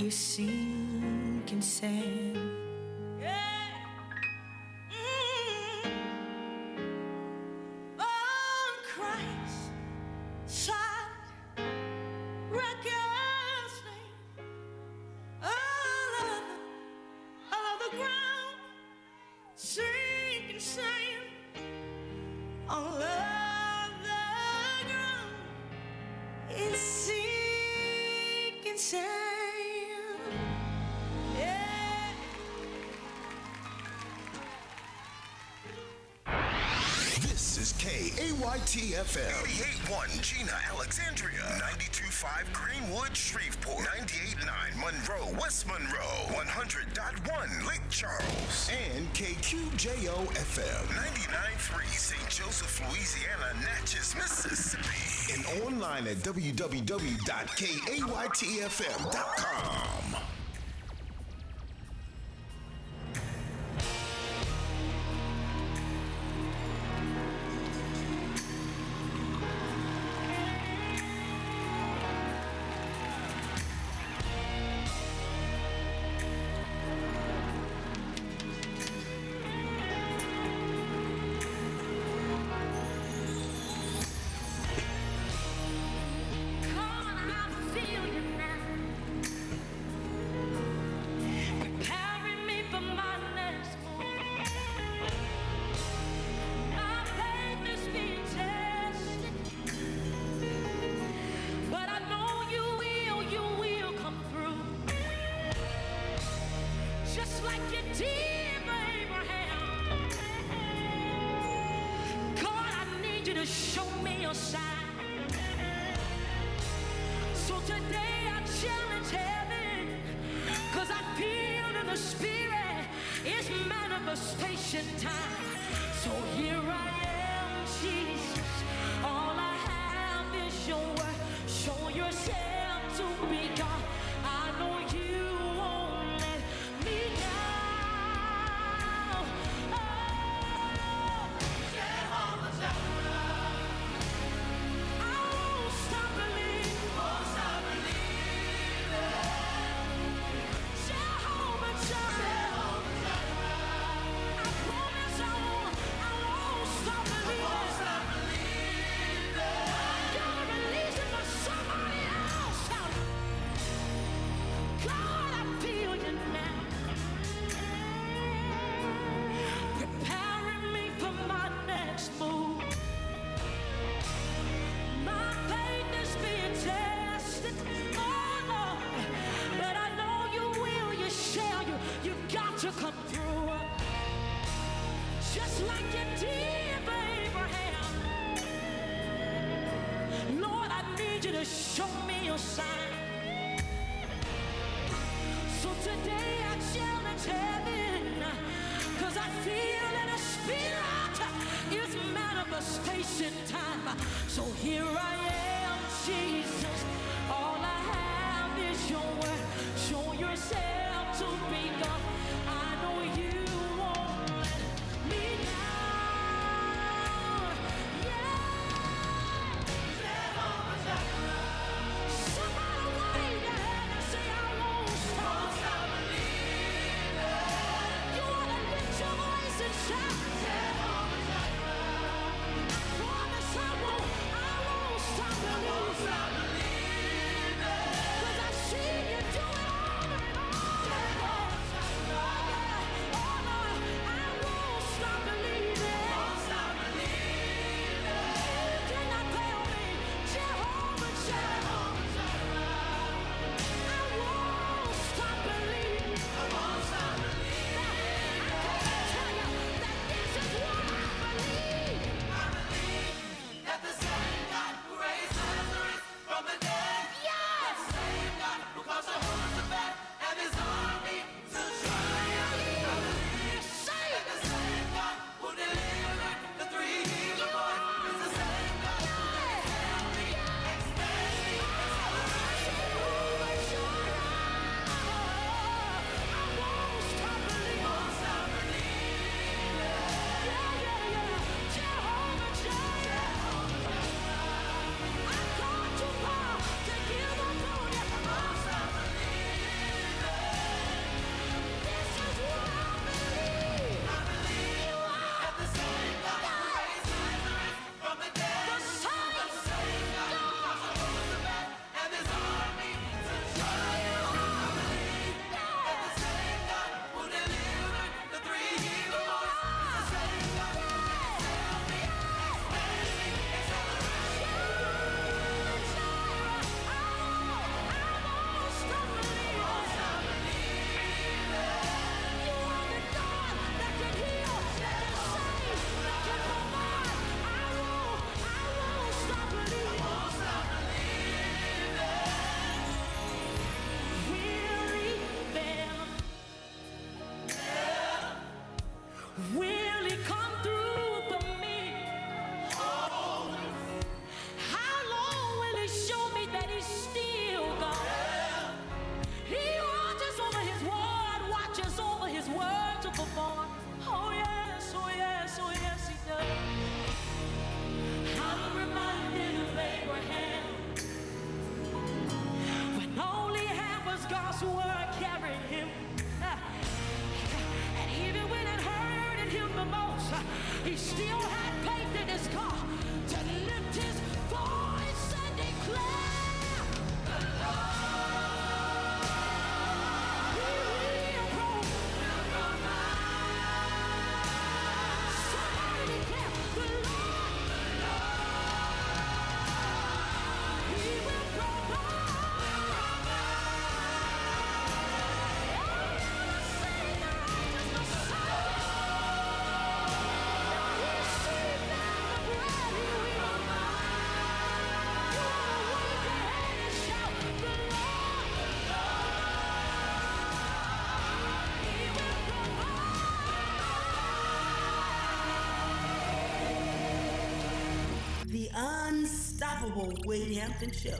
you sink in sand. Yeah. Mm. The, the ground, sand. The ground sinking sand. AYTFM. 88.1 Jena, Alexandria. 92.5 Greenwood, Shreveport. 98.9 Monroe, West Monroe. 100.1 Lake Charles. And KQJO FM. 99.3 St. Joseph, Louisiana, Natchez, Mississippi. And online at www.kaytfm.com. tell the unstoppable Wade Hampton Show.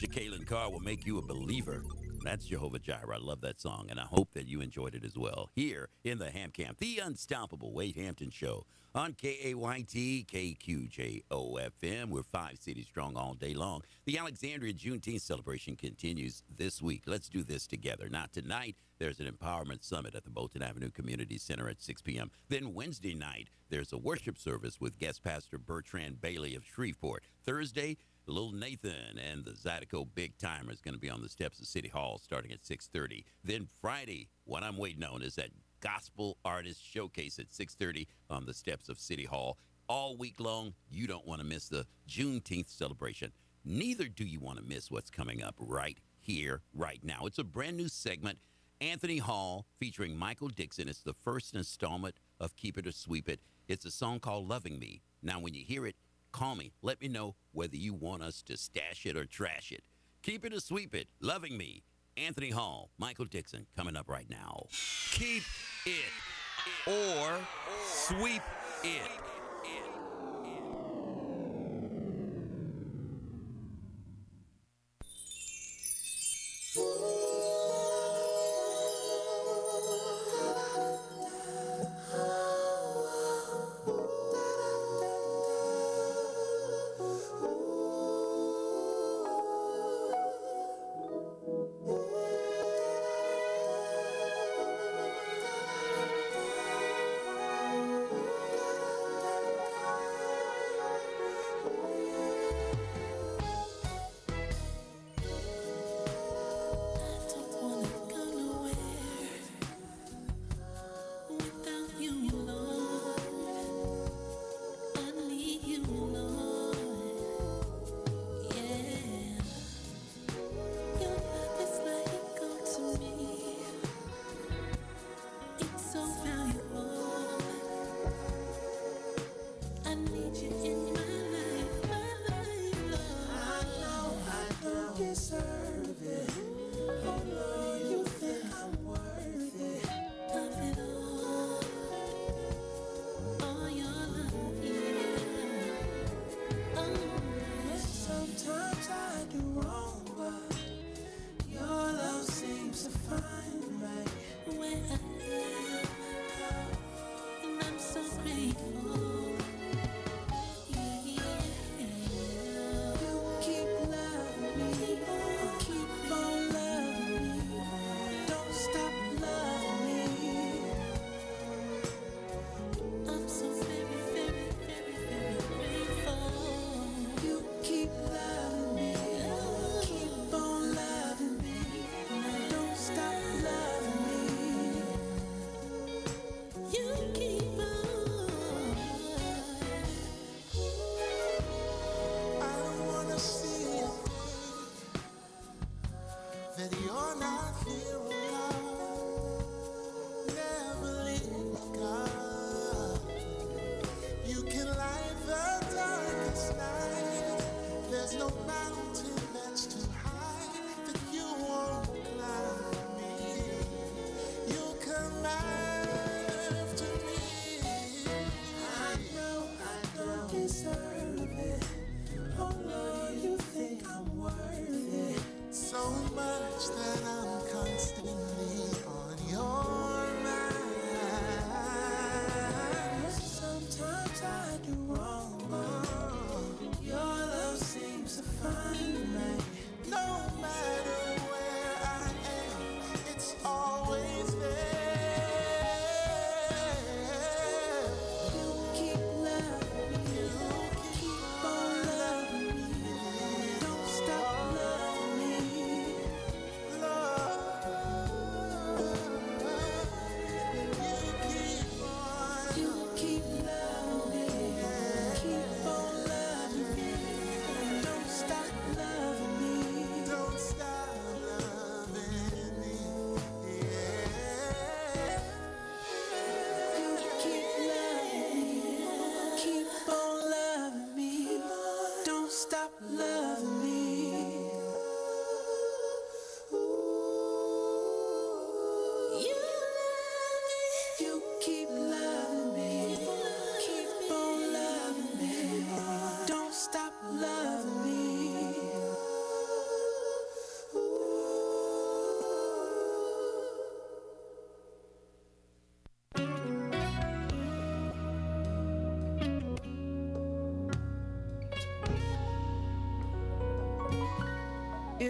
Jekalyn Carr will make you a believer. That's Jehovah Jireh. I love that song, and I hope that you enjoyed it as well. Here in the Ham Camp, the unstoppable Wade Hampton Show on KAYT, KQJOFM. We're five cities strong all day long. The Alexandria Juneteenth celebration continues this week. Let's do this together. Not tonight. There's an empowerment summit at the Bolton Avenue Community Center at 6 p.m. Then Wednesday night, there's a worship service with guest pastor Bertrand Bailey of Shreveport. Thursday, Little Nathan and the Zydeco Big Timer is going to be on the steps of City Hall starting at 6:30. Then Friday, what I'm waiting on is that Gospel Artist Showcase at 6:30 on the steps of City Hall. All week long, you don't want to miss the Juneteenth celebration. Neither do you want to miss what's coming up right here, right now. It's a brand new segment. Anthony Hall featuring Michael Dixon. It's the first installment of Keep It or Sweep It. It's a song called Loving Me. Now, when you hear it, Call me. Let me know whether you want us to stash it or trash it. Keep it or sweep it. Loving me. Anthony Hall, Michael Dixon coming up right now. Keep it or sweep it. So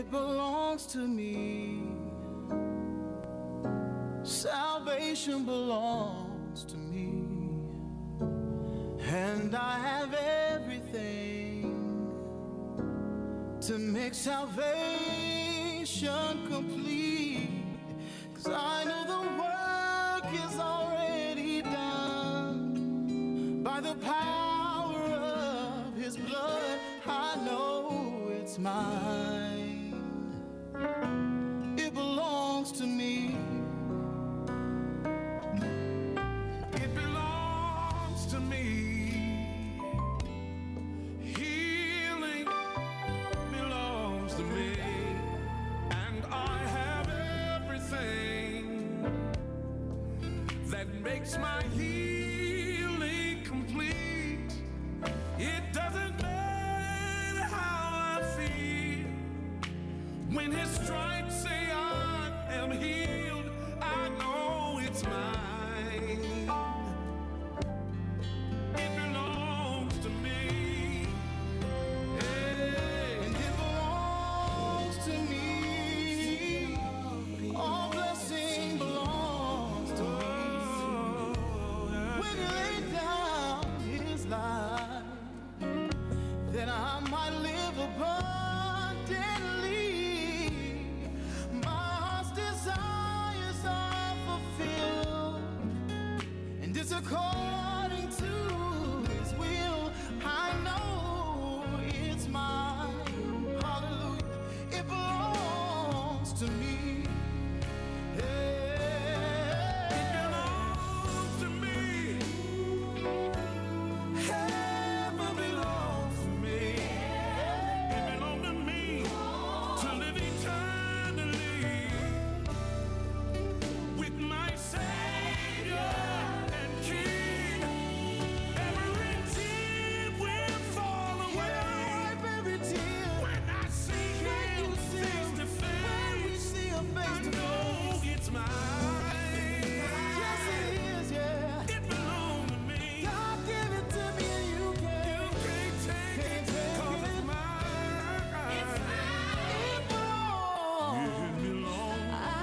it belongs to me. Salvation belongs to me, and I have everything to make salvation complete. to call.